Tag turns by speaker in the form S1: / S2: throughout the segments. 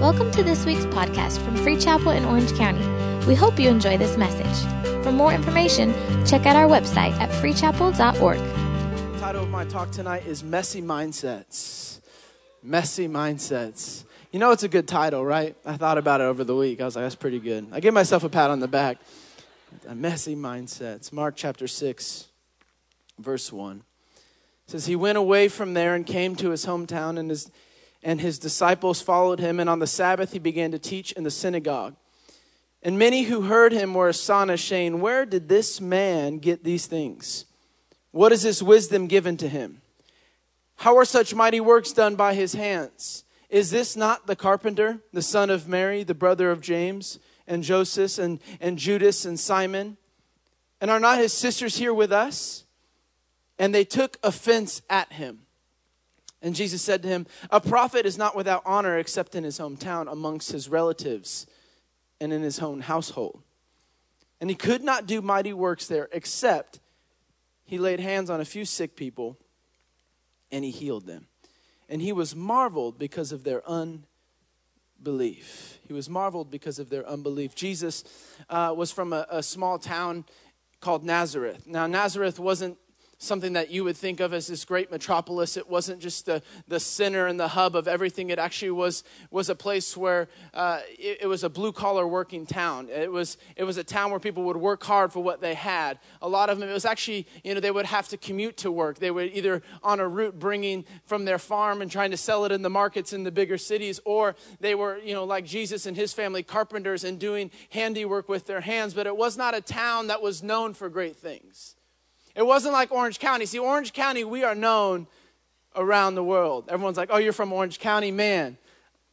S1: Welcome to this week's podcast from Free Chapel in Orange County. We hope you enjoy this message. For more information, check out our website at freechapel.org.
S2: The title of my talk tonight is Messy Mindsets. Messy Mindsets. You know, it's a good title, right? I thought about it over the week. I was like, that's pretty good. I gave myself a pat on the back. A messy mindsets. Mark chapter 6, verse 1. It says, He went away from there and came to his hometown, and his, and his disciples followed him. And on the Sabbath, he began to teach in the synagogue. And many who heard him were astonished, saying, Where did this man get these things? What is this wisdom given to him? How are such mighty works done by his hands? Is this not the carpenter, the son of Mary, the brother of James and Joseph and, and Judas and Simon? And are not his sisters here with us? And they took offense at him. And Jesus said to him, A prophet is not without honor except in his hometown, amongst his relatives, and in his own household. And he could not do mighty works there except he laid hands on a few sick people and he healed them. And he was marveled because of their unbelief. He was marveled because of their unbelief. Jesus uh, was from a, a small town called Nazareth. Now, Nazareth wasn't something that you would think of as this great metropolis. It wasn't just the, the center and the hub of everything. It actually was, was a place where uh, it, it, was a blue collar working town. It was, it was a town where people would work hard for what they had. A lot of them, it was actually, you know, they would have to commute to work. They were either on a route bringing from their farm and trying to sell it in the markets in the bigger cities, or they were, you know, like Jesus and his family, carpenters and doing handiwork with their hands. But it was not a town that was known for great things. It wasn't like Orange County. See, Orange County, we are known around the world. Everyone's like, oh, you're from Orange County? Man,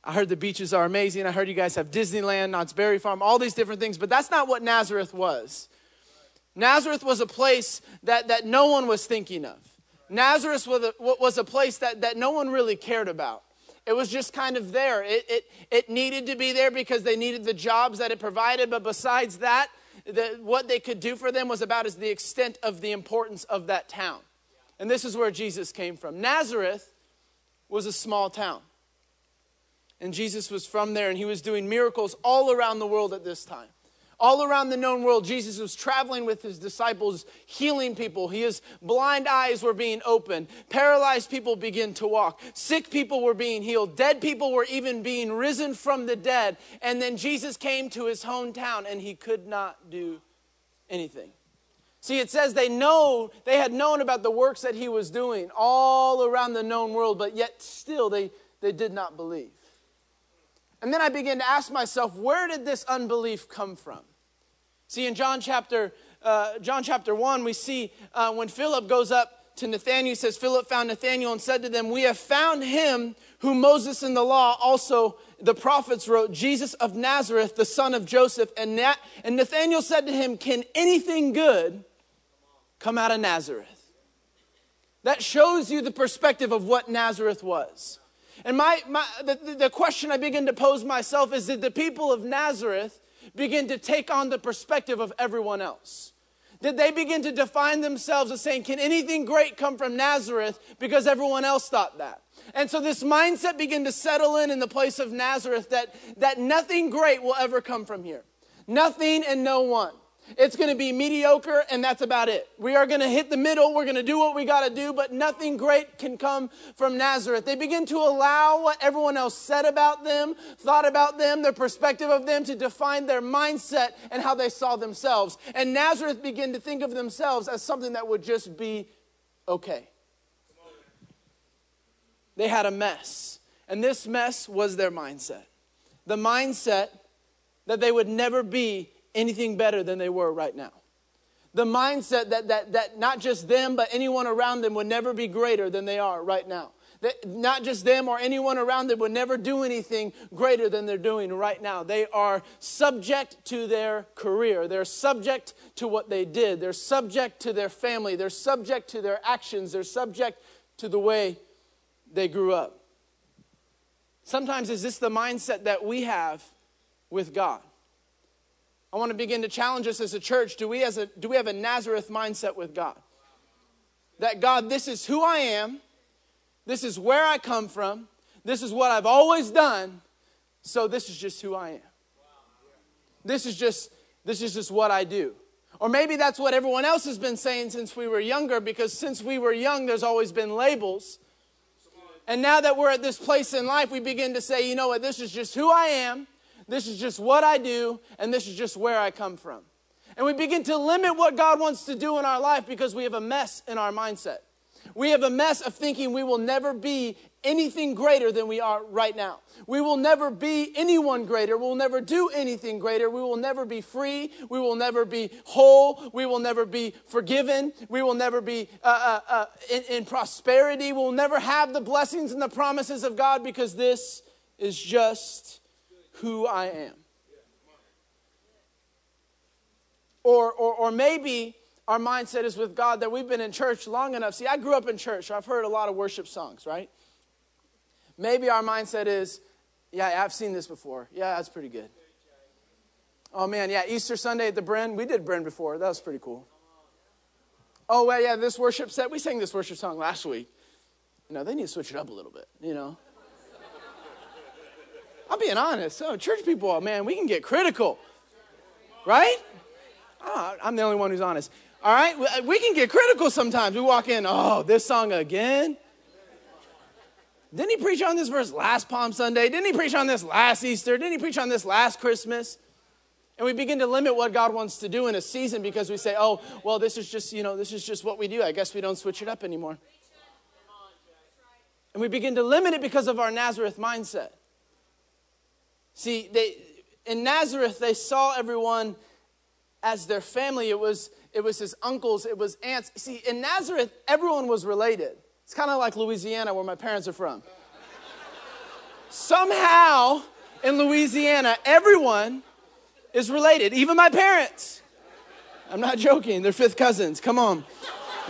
S2: I heard the beaches are amazing. I heard you guys have Disneyland, Knott's Berry Farm, all these different things, but that's not what Nazareth was. Nazareth was a place that, that no one was thinking of. Nazareth was a, was a place that, that no one really cared about. It was just kind of there. It, it, it needed to be there because they needed the jobs that it provided, but besides that, the, what they could do for them was about as the extent of the importance of that town. And this is where Jesus came from. Nazareth was a small town. And Jesus was from there, and he was doing miracles all around the world at this time. All around the known world, Jesus was traveling with his disciples, healing people. His blind eyes were being opened. Paralyzed people began to walk. Sick people were being healed. Dead people were even being risen from the dead. And then Jesus came to his hometown and he could not do anything. See, it says they know, they had known about the works that he was doing all around the known world, but yet still they, they did not believe. And then I began to ask myself, where did this unbelief come from? See, in John chapter, uh, John chapter 1, we see uh, when Philip goes up to Nathanael, says, Philip found Nathanael and said to them, We have found him who Moses in the law also the prophets wrote, Jesus of Nazareth, the son of Joseph. And, Nat- and Nathanael said to him, Can anything good come out of Nazareth? That shows you the perspective of what Nazareth was. And my, my, the, the question I begin to pose myself is did the people of Nazareth begin to take on the perspective of everyone else? Did they begin to define themselves as saying, can anything great come from Nazareth because everyone else thought that? And so this mindset began to settle in in the place of Nazareth that, that nothing great will ever come from here. Nothing and no one. It's going to be mediocre, and that's about it. We are going to hit the middle. We're going to do what we got to do, but nothing great can come from Nazareth. They begin to allow what everyone else said about them, thought about them, their perspective of them to define their mindset and how they saw themselves. And Nazareth began to think of themselves as something that would just be okay. They had a mess, and this mess was their mindset. The mindset that they would never be anything better than they were right now. The mindset that, that, that not just them, but anyone around them would never be greater than they are right now. That not just them or anyone around them would never do anything greater than they're doing right now. They are subject to their career. They're subject to what they did. They're subject to their family. They're subject to their actions. They're subject to the way they grew up. Sometimes is this the mindset that we have with God? I want to begin to challenge us as a church. Do we, as a, do we have a Nazareth mindset with God? That God, this is who I am, this is where I come from, this is what I've always done, so this is just who I am. This is just this is just what I do. Or maybe that's what everyone else has been saying since we were younger, because since we were young, there's always been labels. And now that we're at this place in life, we begin to say, you know what, this is just who I am, this is just what I do, and this is just where I come from. And we begin to limit what God wants to do in our life because we have a mess in our mindset. We have a mess of thinking we will never be anything greater than we are right now. We will never be anyone greater. We'll never do anything greater. We will never be free. We will never be whole. We will never be forgiven. We will never be uh, uh, uh, in, in prosperity. We'll never have the blessings and the promises of God because this is just who I am. Or, or, or maybe our mindset is with God that we've been in church long enough. See, I grew up in church, so I've heard a lot of worship songs, right? Maybe our mindset is, yeah, I've seen this before. Yeah, that's pretty good. Oh man, yeah, Easter Sunday at the Bren. We did Bren before. That was pretty cool. Oh, well, yeah, this worship set. We sang this worship song last week. You know, they need to switch it up a little bit, you know. I'm being honest. So, church people, oh, man, we can get critical, right? Oh, I'm the only one who's honest. All right, uh, we can get critical sometimes. We walk in, oh, this song again. Didn't he preach on this verse last Palm Sunday? Didn't he preach on this last Easter? Didn't he preach on this last Christmas? And we begin to limit what God wants to do in a season because we say, oh, well, this is just, you know, this is just what we do. I guess we don't switch it up anymore. And we begin to limit it because of our Nazareth mindset. See, they, in Nazareth, they saw everyone as their family. It was, it was his uncles, it was aunts. See, in Nazareth, everyone was related. It's kind of like Louisiana, where my parents are from. Somehow, in Louisiana, everyone is related, even my parents. I'm not joking, they're fifth cousins. Come on,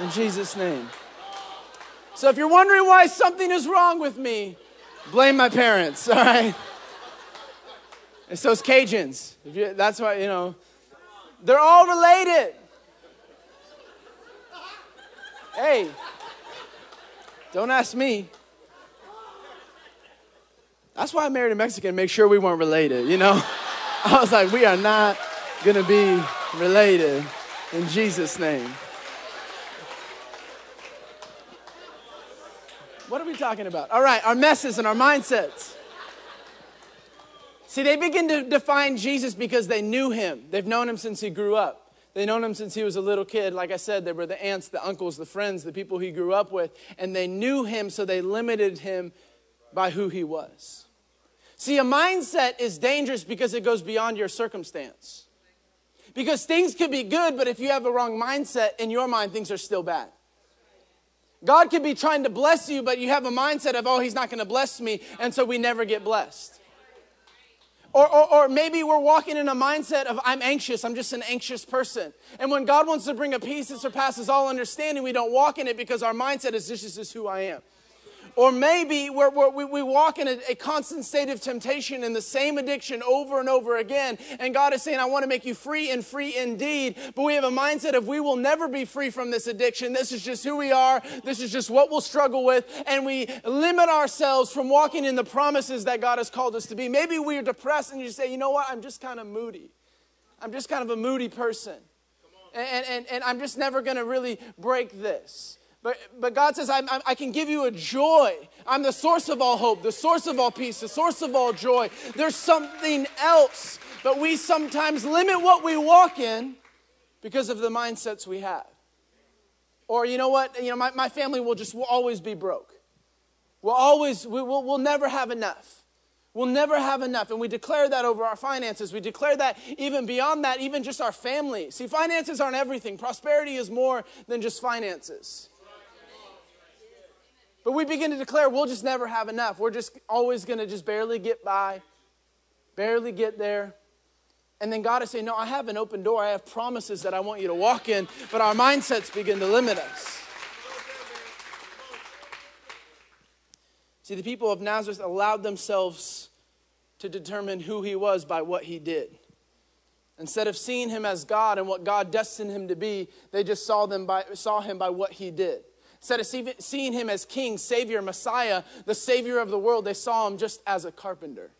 S2: in Jesus' name. So if you're wondering why something is wrong with me, blame my parents, all right? It's those Cajuns. You, that's why, you know, they're all related. Hey, don't ask me. That's why I married a Mexican, make sure we weren't related, you know? I was like, we are not gonna be related in Jesus' name. What are we talking about? All right, our messes and our mindsets. See, they begin to define Jesus because they knew him. They've known him since he grew up. They've known him since he was a little kid. Like I said, they were the aunts, the uncles, the friends, the people he grew up with, and they knew him, so they limited him by who he was. See, a mindset is dangerous because it goes beyond your circumstance. Because things could be good, but if you have a wrong mindset, in your mind, things are still bad. God could be trying to bless you, but you have a mindset of, oh, he's not going to bless me, and so we never get blessed. Or, or, or, maybe we're walking in a mindset of, I'm anxious, I'm just an anxious person. And when God wants to bring a peace that surpasses all understanding, we don't walk in it because our mindset is, this is who I am. Or maybe we're, we're, we we walk in a, a, constant state of temptation and the same addiction over and over again. And God is saying, I want to make you free and free indeed. But we have a mindset of we will never be free from this addiction. This is just who we are. This is just what we'll struggle with. And we limit ourselves from walking in the promises that God has called us to be. Maybe we are depressed and you say, you know what? I'm just kind of moody. I'm just kind of a moody person. And, and, and I'm just never going to really break this. But, but God says, i i can give you a joy. I'm the source of all hope, the source of all peace, the source of all joy. There's something else. But we sometimes limit what we walk in because of the mindsets we have. Or, you know what? You know, my, my family will just will always be broke. We'll always, we, will we'll never have enough. We'll never have enough. And we declare that over our finances. We declare that even beyond that, even just our family. See, finances aren't everything. Prosperity is more than just finances. But we begin to declare we'll just never have enough. We're just always going to just barely get by, barely get there. And then God is saying, No, I have an open door. I have promises that I want you to walk in, but our mindsets begin to limit us. See, the people of Nazareth allowed themselves to determine who he was by what he did. Instead of seeing him as God and what God destined him to be, they just saw, them by, saw him by what he did. Instead of seeing him as king, savior, messiah, the savior of the world, they saw him just as a carpenter.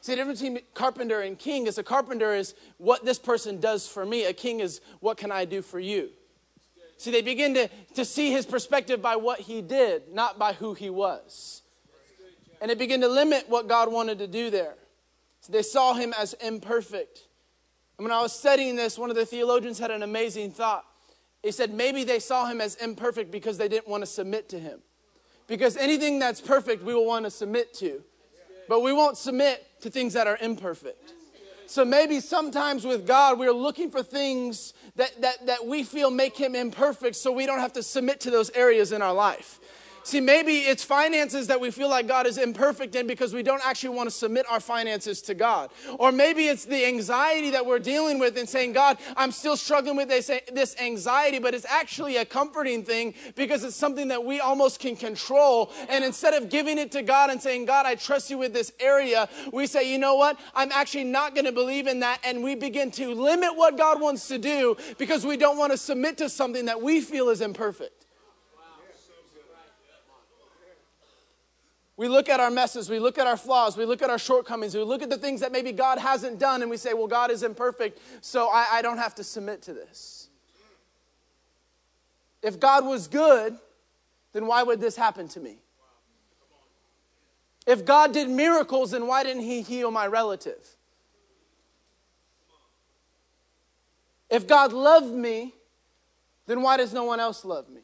S2: See, the difference between carpenter and king is a carpenter is what this person does for me. A king is what can I do for you? See, they begin to, to see his perspective by what he did, not by who he was. And they begin to limit what God wanted to do there. So they saw him as imperfect. And when I was studying this, one of the theologians had an amazing thought. He said maybe they saw him as imperfect because they didn't want to submit to him. Because anything that's perfect, we will want to submit to. But we won't submit to things that are imperfect. So maybe sometimes with God, we're looking for things that, that, that we feel make him imperfect so we don't have to submit to those areas in our life. See, maybe it's finances that we feel like God is imperfect in because we don't actually want to submit our finances to God. Or maybe it's the anxiety that we're dealing with and saying, God, I'm still struggling with this, anxiety, but it's actually a comforting thing because it's something that we almost can control. And instead of giving it to God and saying, God, I trust you with this area, we say, you know what? I'm actually not going to believe in that. And we begin to limit what God wants to do because we don't want to submit to something that we feel is imperfect. We look at our messes, we look at our flaws, we look at our shortcomings, we look at the things that maybe God hasn't done, and we say, well, God is imperfect, so I, I don't have to submit to this. If God was good, then why would this happen to me? If God did miracles, then why didn't He heal my relative? If God loved me, then why does no one else love me?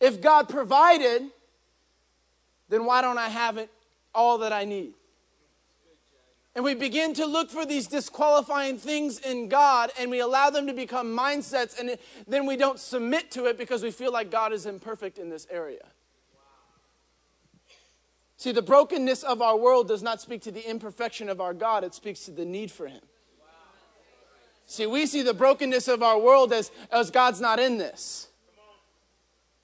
S2: If God provided, then why don't I have it all that I need? And we begin to look for these disqualifying things in God and we allow them to become mindsets and then we don't submit to it because we feel like God is imperfect in this area. See, the brokenness of our world does not speak to the imperfection of our God, it speaks to the need for Him. See, we see the brokenness of our world as, as God's not in this.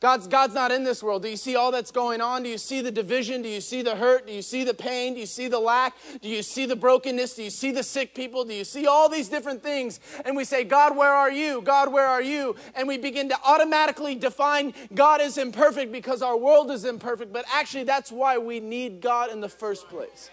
S2: God's, God's not in this world. Do you see all that's going on? Do you see the division? Do you see the hurt? Do you see the pain? Do you see the lack? Do you see the brokenness? Do you see the sick people? Do you see all these different things? And we say, God, where are you? God, where are you? And we begin to automatically define God as imperfect because our world is imperfect. But actually, that's why we need God in the first place.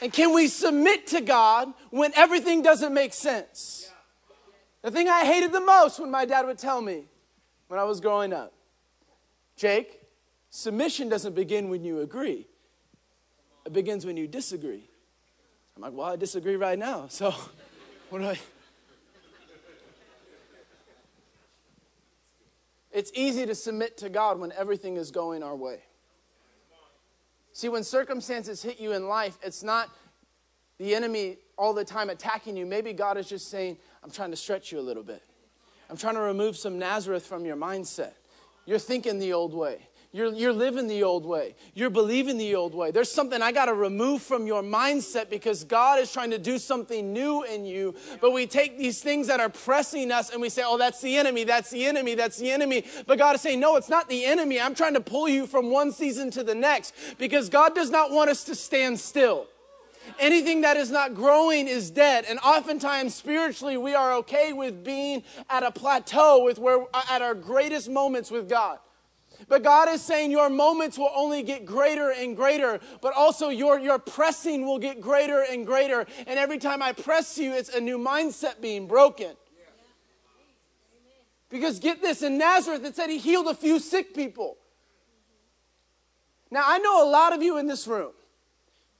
S2: And can we submit to God when everything doesn't make sense? The thing I hated the most when my dad would tell me when I was growing up Jake, submission doesn't begin when you agree, it begins when you disagree. I'm like, well, I disagree right now. So, what do I. It's easy to submit to God when everything is going our way. See, when circumstances hit you in life, it's not the enemy all the time attacking you. Maybe God is just saying, I'm trying to stretch you a little bit. I'm trying to remove some Nazareth from your mindset. You're thinking the old way. You're, you're living the old way. You're believing the old way. There's something I got to remove from your mindset because God is trying to do something new in you. But we take these things that are pressing us and we say, oh, that's the enemy, that's the enemy, that's the enemy. But God is saying, no, it's not the enemy. I'm trying to pull you from one season to the next because God does not want us to stand still. Anything that is not growing is dead. And oftentimes, spiritually, we are okay with being at a plateau with where at our greatest moments with God. But God is saying your moments will only get greater and greater, but also your, your pressing will get greater and greater. And every time I press you, it's a new mindset being broken. Because get this, in Nazareth, it said he healed a few sick people. Now, I know a lot of you in this room.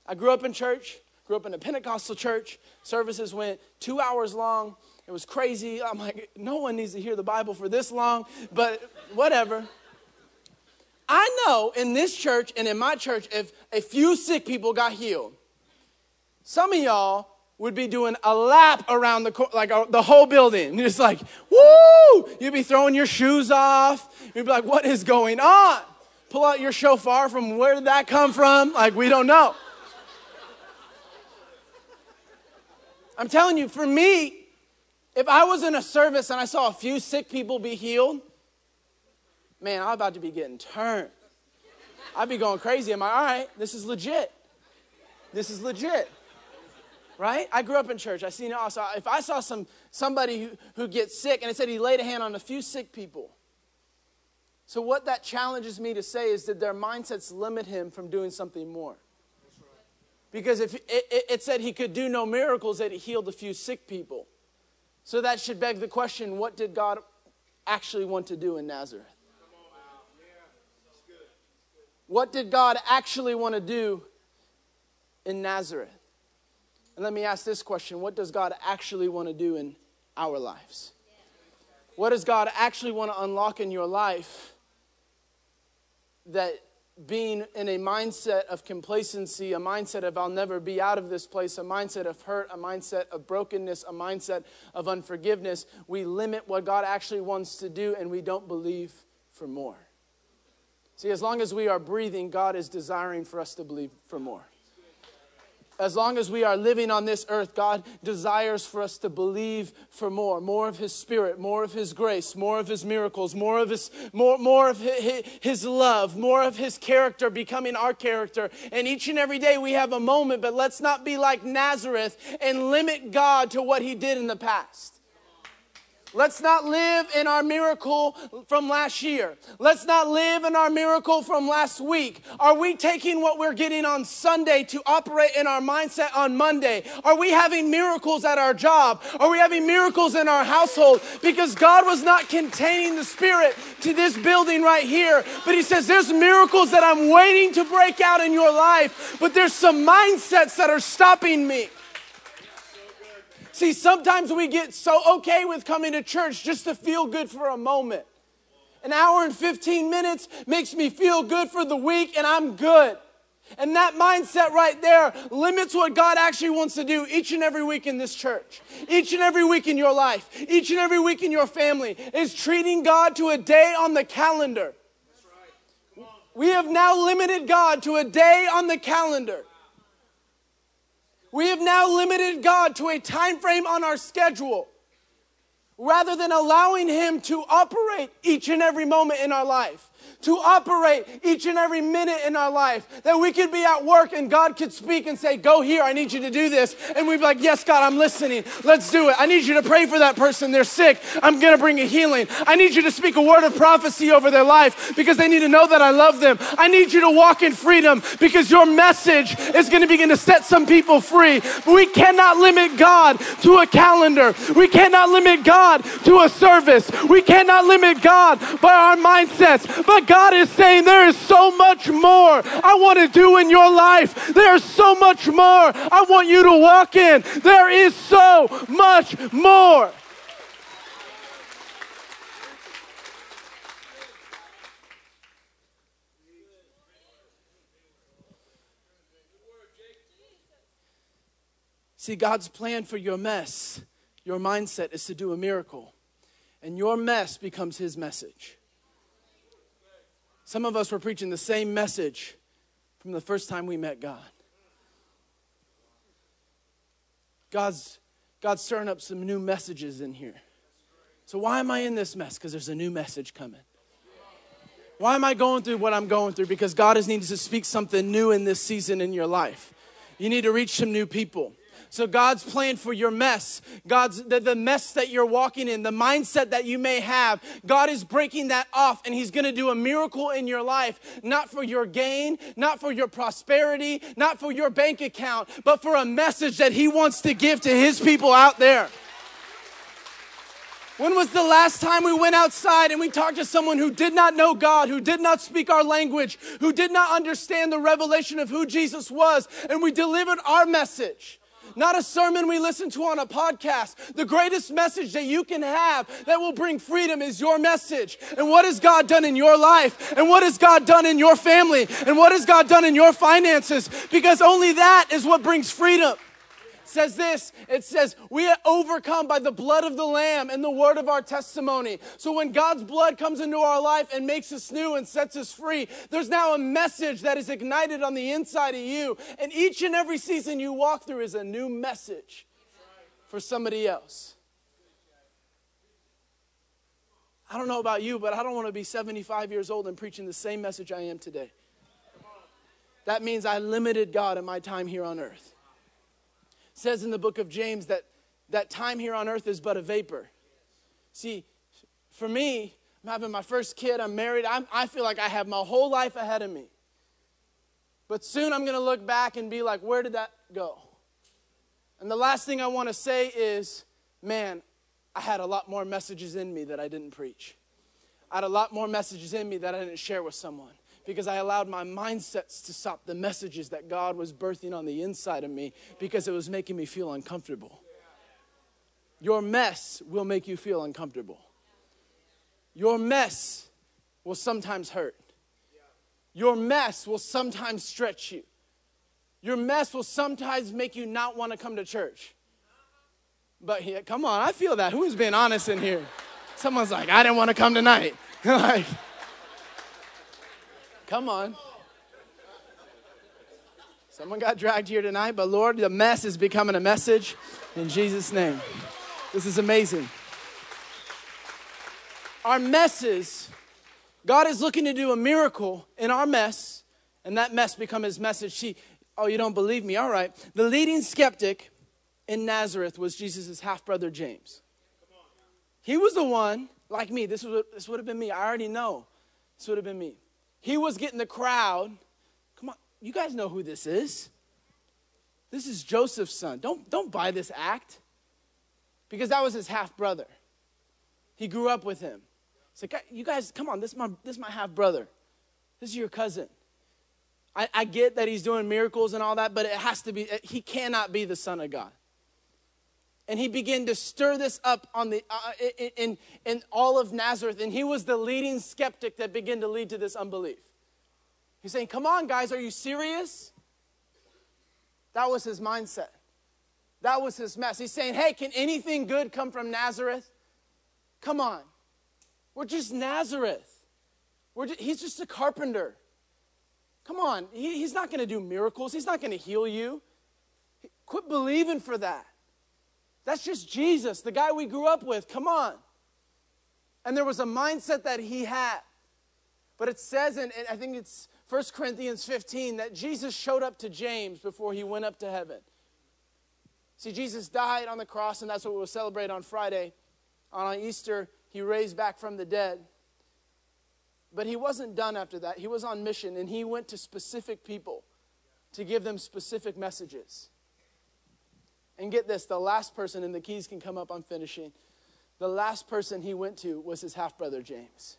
S2: I grew up in church, grew up in a Pentecostal church. Services went two hours long. It was crazy. I'm like, no one needs to hear the Bible for this long, but whatever. I know in this church and in my church, if a few sick people got healed, some of y'all would be doing a lap around the like uh, the whole building. You're just like, woo! You'd be throwing your shoes off. You'd be like, what is going on? Pull out your shofar from where did that come from? Like we don't know. I'm telling you, for me, if I was in a service and I saw a few sick people be healed, man, I'm about to be getting turned. I'd be going crazy. Am I all right? This is legit. This is legit. Right? I grew up in church. I seen it also. If I saw some somebody who, who gets sick and it said he laid a hand on a few sick people, So, what that challenges me to say is did their mindsets limit him from doing something more? Because if it, it, it said he could do no miracles, that he healed a few sick people. So that should beg the question what did God actually want to do in Nazareth? What did God actually want to do in Nazareth? And let me ask this question What does God actually want to do in our lives? What does God actually want to unlock in your life that being in a mindset of complacency, a mindset of I'll never be out of this place, a mindset of hurt, a mindset of brokenness, a mindset of unforgiveness, we limit what God actually wants to do and we don't believe for more. See, as long as we are breathing, God is desiring for us to believe for more. As long as we are living on this earth, God desires for us to believe for more, more of His Spirit, more of His grace, more of His miracles, more of His, more, more of his, love, more of His character becoming our character. And each and every day we have a moment, but let's not be like Nazareth and limit God to what He did in the past. Let's not live in our miracle from last year. Let's not live in our miracle from last week. Are we taking what we're getting on Sunday to operate in our mindset on Monday? Are we having miracles at our job? Are we having miracles in our household? Because God was not containing the Spirit to this building right here, but He says, There's miracles that I'm waiting to break out in your life, but there's some mindsets that are stopping me. See, sometimes we get so okay with coming to church just to feel good for a moment. An hour and 15 minutes makes me feel good for the week, and I'm good. And that mindset right there limits what God actually wants to do each and every week in this church, each and every week in your life, each and every week in your family, is treating God to a day on the calendar. We have now limited God to a day on the calendar. We have now limited God to a time frame on our schedule rather than allowing Him to operate each and every moment in our life to operate each and every minute in our life. That we could be at work and God could speak and say, Go here, I need you to do this. And we'd be like, Yes, God, I'm listening. Let's do it. I need you to pray for that person. They're sick. I'm going to bring a healing. I need you to speak a word of prophecy over their life because they need to know that I love them. I need you to walk in freedom because your message is going to begin to set some people free. But we cannot limit God to a calendar. We cannot limit God to a service. We cannot limit God by our mindsets. But God is saying there is so much more I want to do in your life. There's so much more I want you to walk in. There is so much more. See, God's plan for your mess, your mindset is to do a miracle. And your mess becomes His message. Some of us were preaching the same message from the first time we met God. God's, God's stirring up some new messages in here. So, why am I in this mess? Because there's a new message coming. Why am I going through what I'm going through? Because God is needing to speak something new in this season in your life. You need to reach some new people. So God's plan for your mess, God's the, the mess that you're walking in, the mindset that you may have, God is breaking that off and He's gonna do a miracle in your life, not for your gain, not for your prosperity, not for your bank account, but for a message that He wants to give to His people out there. When was the last time we went outside and we talked to someone who did not know God, who did not speak our language, who did not understand the revelation of who Jesus was, and we delivered our message? Not a sermon we listen to on a podcast. The greatest message that you can have that will bring freedom is your message. And what has God done in your life? And what has God done in your family? And what has God done in your finances? Because only that is what brings freedom says this it says, We are overcome by the blood of the Lamb and the word of our testimony. So when God's blood comes into our life and makes us new and sets us free, there's now a message that is ignited on the inside of you. And each and every season you walk through is a new message for somebody else. I don't know about you, but I don't want to be 75 years old and preaching the same message I am today. That means I limited God in my time here on earth says in the book of James that, that time here on earth is but a vapor. See, for me, I'm having my first kid. I'm married. I'm, I feel like I have my whole life ahead of me. But soon I'm going to look back and be like, where did that go? And the last thing I want to say is, man, I had a lot more messages in me that I didn't preach. I had a lot more messages in me that I didn't share with someone because I allowed my mindsets to stop the messages that God was birthing on the inside of me because it was making me feel uncomfortable. Your mess will make you feel uncomfortable. Your mess will sometimes hurt. Your mess will sometimes stretch you. Your mess will sometimes make you not want to come to church. But yeah, come on, I feel that. Who's being honest in here? Someone's like, I didn't want to come tonight. like, come on. Someone got dragged here tonight, but Lord, the mess is becoming a message in Jesus' name. This is amazing. Our messes God is looking to do a miracle in our mess, and that mess become his message. See, oh, you don't believe me? All right. The leading skeptic in Nazareth was Jesus' half brother James. He was the one, like me, this, was, this would have been me. I already know. This would have been me. He was getting the crowd. Come on, you guys know who this is. This is Joseph's son. Don't, don't buy this act because that was his half brother. He grew up with him. It's like, you guys, come on, this is my, this is my half brother. This is your cousin. I, I get that he's doing miracles and all that, but it has to be, he cannot be the Son of God. And he began to stir this up on the, uh, in, in, in all of Nazareth, and he was the leading skeptic that began to lead to this unbelief. He's saying, Come on, guys, are you serious? That was his mindset. That was his mess. He's saying, Hey, can anything good come from Nazareth? Come on. We're just Nazareth. We're just, he's just a carpenter. Come on, he, he's not going to do miracles. He's not going to heal you. Quit believing for that. That's just Jesus, the guy we grew up with. Come on. And there was a mindset that he had. But it says, in, I think it's 1 Corinthians 15, that Jesus showed up to James before he went up to heaven. See, Jesus died on the cross, and that's what we'll celebrate on Friday. On Easter, he raised back from the dead. But he wasn't done after that. He was on mission and he went to specific people to give them specific messages. And get this the last person, and the keys can come up, I'm finishing. The last person he went to was his half brother, James.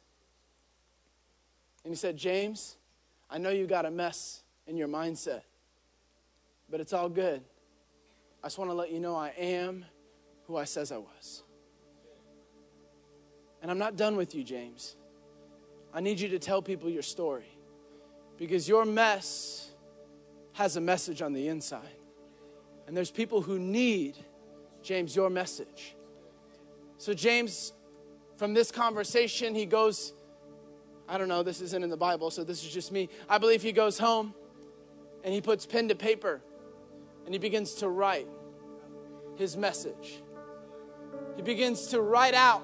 S2: And he said, James, I know you got a mess in your mindset, but it's all good. I just want to let you know I am who I says I was. And I'm not done with you, James. I need you to tell people your story because your mess has a message on the inside. And there's people who need, James, your message. So, James, from this conversation, he goes, I don't know, this isn't in the Bible, so this is just me. I believe he goes home and he puts pen to paper and he begins to write his message. He begins to write out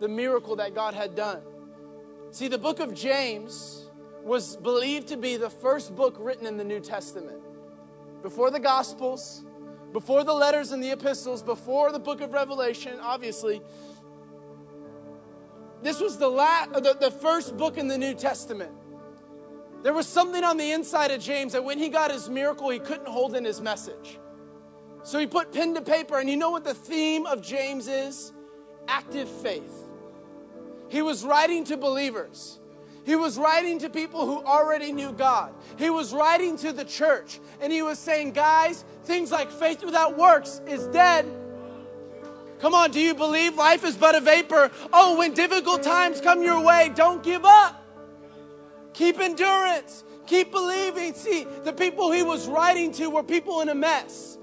S2: the miracle that God had done. See, the book of James was believed to be the first book written in the New Testament. Before the Gospels, before the letters and the epistles, before the book of Revelation, obviously. This was the, la- the, the first book in the New Testament. There was something on the inside of James that when he got his miracle, he couldn't hold in his message. So he put pen to paper, and you know what the theme of James is? Active faith. He was writing to believers. He was writing to people who already knew God. He was writing to the church. And he was saying, guys, things like faith without works is dead. Come on, do you believe life is but a vapor? Oh, when difficult times come your way, don't give up. Keep endurance. Keep believing. See, the people he was writing to were people in a mess.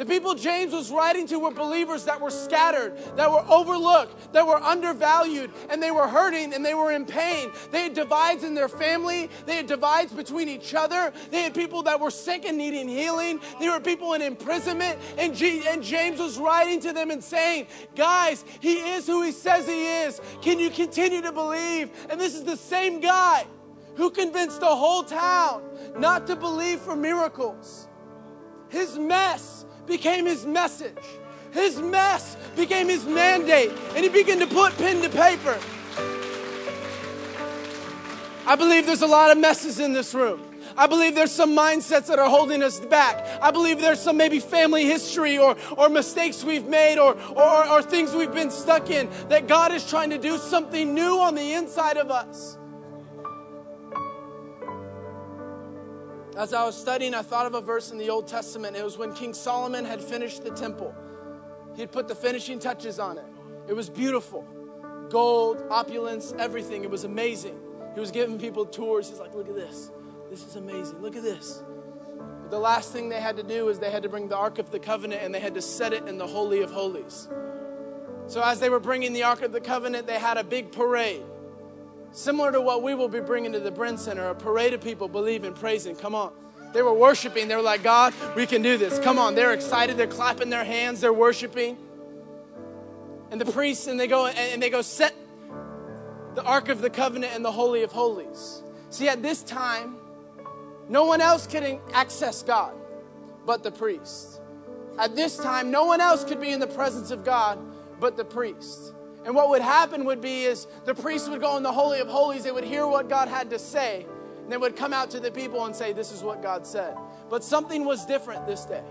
S2: The people James was writing to were believers that were scattered, that were overlooked, that were undervalued, and they were hurting and they were in pain. They had divides in their family, they had divides between each other. They had people that were sick and needing healing. There were people in imprisonment, and, G- and James was writing to them and saying, Guys, he is who he says he is. Can you continue to believe? And this is the same guy who convinced the whole town not to believe for miracles. His mess became his message. His mess became his mandate. And he began to put pen to paper. I believe there's a lot of messes in this room. I believe there's some mindsets that are holding us back. I believe there's some maybe family history or, or mistakes we've made or, or, or things we've been stuck in that God is trying to do something new on the inside of us. As I was studying, I thought of a verse in the Old Testament. It was when King Solomon had finished the temple, he had put the finishing touches on it. It was beautiful gold, opulence, everything. It was amazing. He was giving people tours. He's like, look at this. This is amazing. Look at this. But the last thing they had to do is they had to bring the Ark of the Covenant and they had to set it in the Holy of Holies. So as they were bringing the Ark of the Covenant, they had a big parade. Similar to what we will be bringing to the Bren Center, a parade of people believing, praising. Come on. They were worshiping. They were like, God, we can do this. Come on. They're excited. They're clapping their hands. They're worshiping. And the priests, and they go and they go set the Ark of the Covenant and the Holy of Holies. See, at this time, no one else could access God but the priest. At this time, no one else could be in the presence of God but the priest. And what would happen would be is the priest would go in the Holy of Holies, they would hear what God had to say, and they would come out to the people and say, This is what God said. But something was different this day.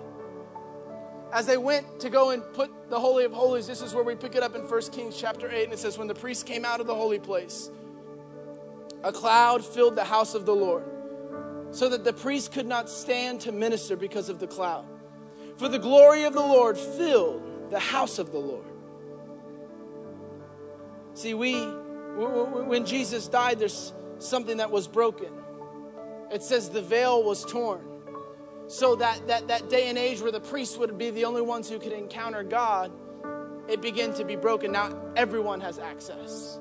S2: As they went to go and put the Holy of Holies, this is where we pick it up in 1 Kings chapter 8, and it says, When the priest came out of the holy place, a cloud filled the house of the Lord, so that the priest could not stand to minister because of the cloud. For the glory of the Lord filled the house of the Lord. See, we, when Jesus died, there's something that was broken. It says the veil was torn. So that, that, that day and age where the priests would be the only ones who could encounter God, it began to be broken. Now everyone has access.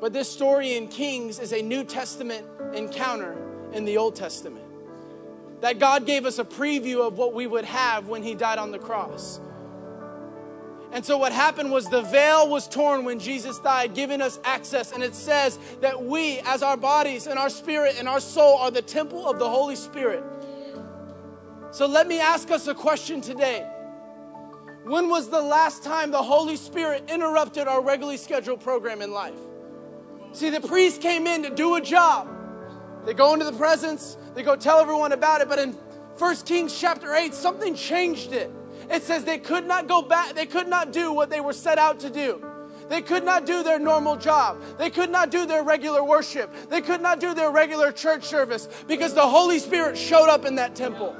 S2: But this story in Kings is a New Testament encounter in the Old Testament. That God gave us a preview of what we would have when He died on the cross. And so, what happened was the veil was torn when Jesus died, giving us access. And it says that we, as our bodies and our spirit and our soul, are the temple of the Holy Spirit. So, let me ask us a question today. When was the last time the Holy Spirit interrupted our regularly scheduled program in life? See, the priest came in to do a job. They go into the presence, they go tell everyone about it, but in 1 Kings chapter 8, something changed it. It says they could not go back, they could not do what they were set out to do. They could not do their normal job. They could not do their regular worship. They could not do their regular church service because the Holy Spirit showed up in that temple.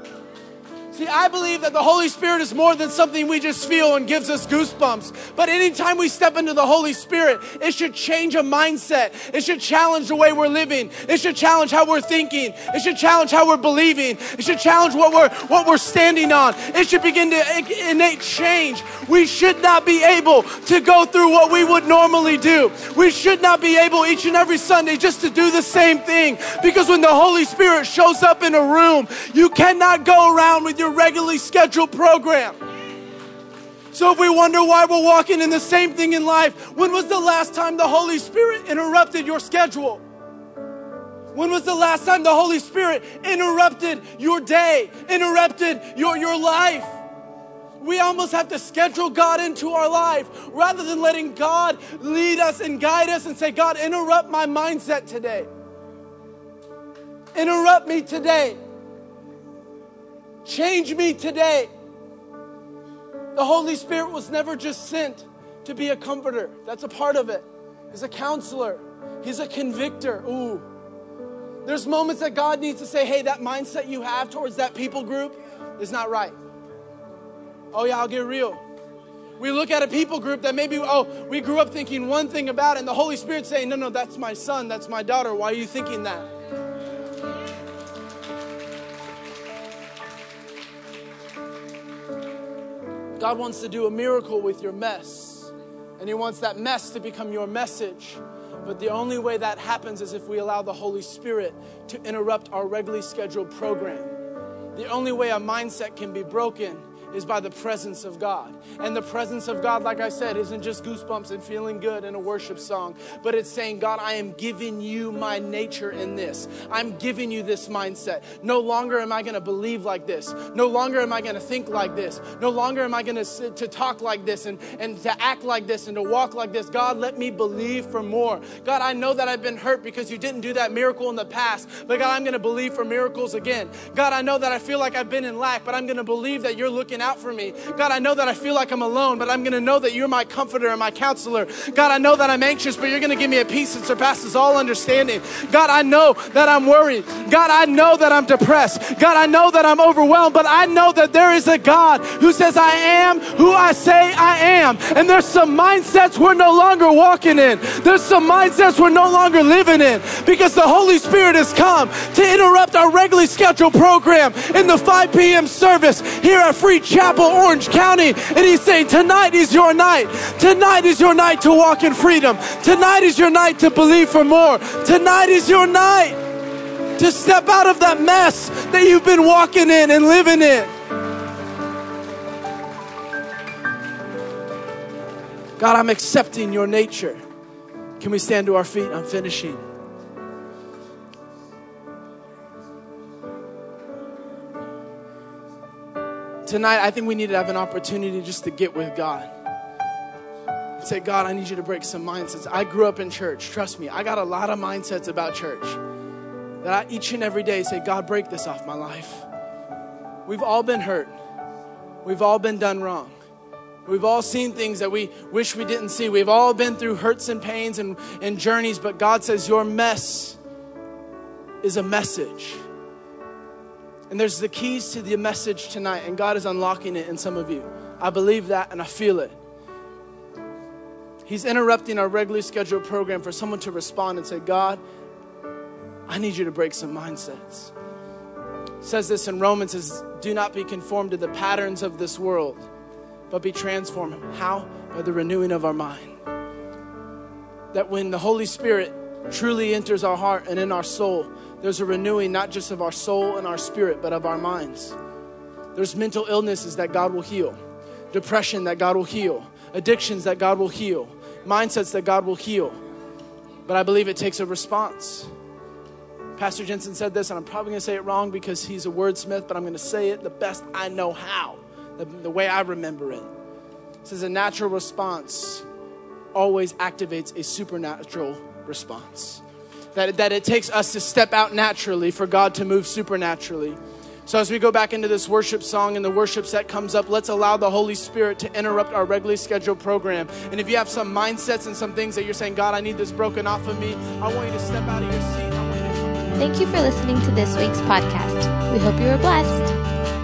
S2: See, I believe that the Holy Spirit is more than something we just feel and gives us goosebumps. But anytime we step into the Holy Spirit, it should change a mindset. It should challenge the way we're living. It should challenge how we're thinking. It should challenge how we're believing. It should challenge what we're what we're standing on. It should begin to innate change. We should not be able to go through what we would normally do. We should not be able each and every Sunday just to do the same thing. Because when the Holy Spirit shows up in a room, you cannot go around with your your regularly scheduled program. So if we wonder why we're walking in the same thing in life, when was the last time the Holy Spirit interrupted your schedule? When was the last time the Holy Spirit interrupted your day, interrupted your, your life? We almost have to schedule God into our life rather than letting God lead us and guide us and say, God, interrupt my mindset today. Interrupt me today. Change me today. The Holy Spirit was never just sent to be a comforter. That's a part of it. He's a counselor. He's a convictor. Ooh. There's moments that God needs to say, hey, that mindset you have towards that people group is not right. Oh, yeah, I'll get real. We look at a people group that maybe, oh, we grew up thinking one thing about it, and the Holy Spirit saying, no, no, that's my son, that's my daughter. Why are you thinking that? God wants to do a miracle with your mess, and He wants that mess to become your message. But the only way that happens is if we allow the Holy Spirit to interrupt our regularly scheduled program. The only way a mindset can be broken is by the presence of God. And the presence of God, like I said, isn't just goosebumps and feeling good in a worship song, but it's saying, God, I am giving you my nature in this. I'm giving you this mindset. No longer am I going to believe like this. No longer am I going to think like this. No longer am I going to, to talk like this and, and to act like this and to walk like this. God, let me believe for more. God, I know that I've been hurt because you didn't do that miracle in the past, but God, I'm going to believe for miracles again. God, I know that I feel like I've been in lack, but I'm going to believe that you're looking out for me. God, I know that I feel like I'm alone, but I'm going to know that you're my comforter and my counselor. God, I know that I'm anxious, but you're going to give me a peace that surpasses all understanding. God, I know that I'm worried. God, I know that I'm depressed. God, I know that I'm overwhelmed, but I know that there is a God who says, I am who I say I am. And there's some mindsets we're no longer walking in. There's some mindsets we're no longer living in because the Holy Spirit has come to interrupt our regularly scheduled program in the 5 p.m. service here at Free Chapel, Orange County. And He's saying, Tonight is your night. Tonight is your night to walk in freedom. Tonight is your night to believe for more. Tonight is your night to step out of that mess that you've been walking in and living in. God, I'm accepting your nature. Can we stand to our feet? I'm finishing. Tonight, I think we need to have an opportunity just to get with God. Say, God, I need you to break some mindsets. I grew up in church. Trust me, I got a lot of mindsets about church that I each and every day say, God, break this off my life. We've all been hurt, we've all been done wrong. We've all seen things that we wish we didn't see. We've all been through hurts and pains and, and journeys, but God says your mess is a message. And there's the keys to the message tonight, and God is unlocking it in some of you. I believe that and I feel it. He's interrupting our regularly scheduled program for someone to respond and say, God, I need you to break some mindsets. Says this in Romans says, do not be conformed to the patterns of this world but be transformed. How? By the renewing of our mind. That when the Holy Spirit truly enters our heart and in our soul, there's a renewing not just of our soul and our spirit, but of our minds. There's mental illnesses that God will heal, depression that God will heal, addictions that God will heal, mindsets that God will heal. But I believe it takes a response. Pastor Jentezen said this, and I'm probably going to say it wrong because he's a wordsmith, but I'm going to say it the best I know how the, the way I remember it. It says a natural response always activates a supernatural response. That, that it takes us to step out naturally for God to move supernaturally. So, as we go back into this worship song and the worship set comes up, let's allow the Holy Spirit to interrupt our regularly scheduled program. And if you have some mindsets and some things that you're saying, God, I need this broken off of me, I want you to step out of your seat.
S1: Thank you for listening to this week's podcast. We hope you were blessed.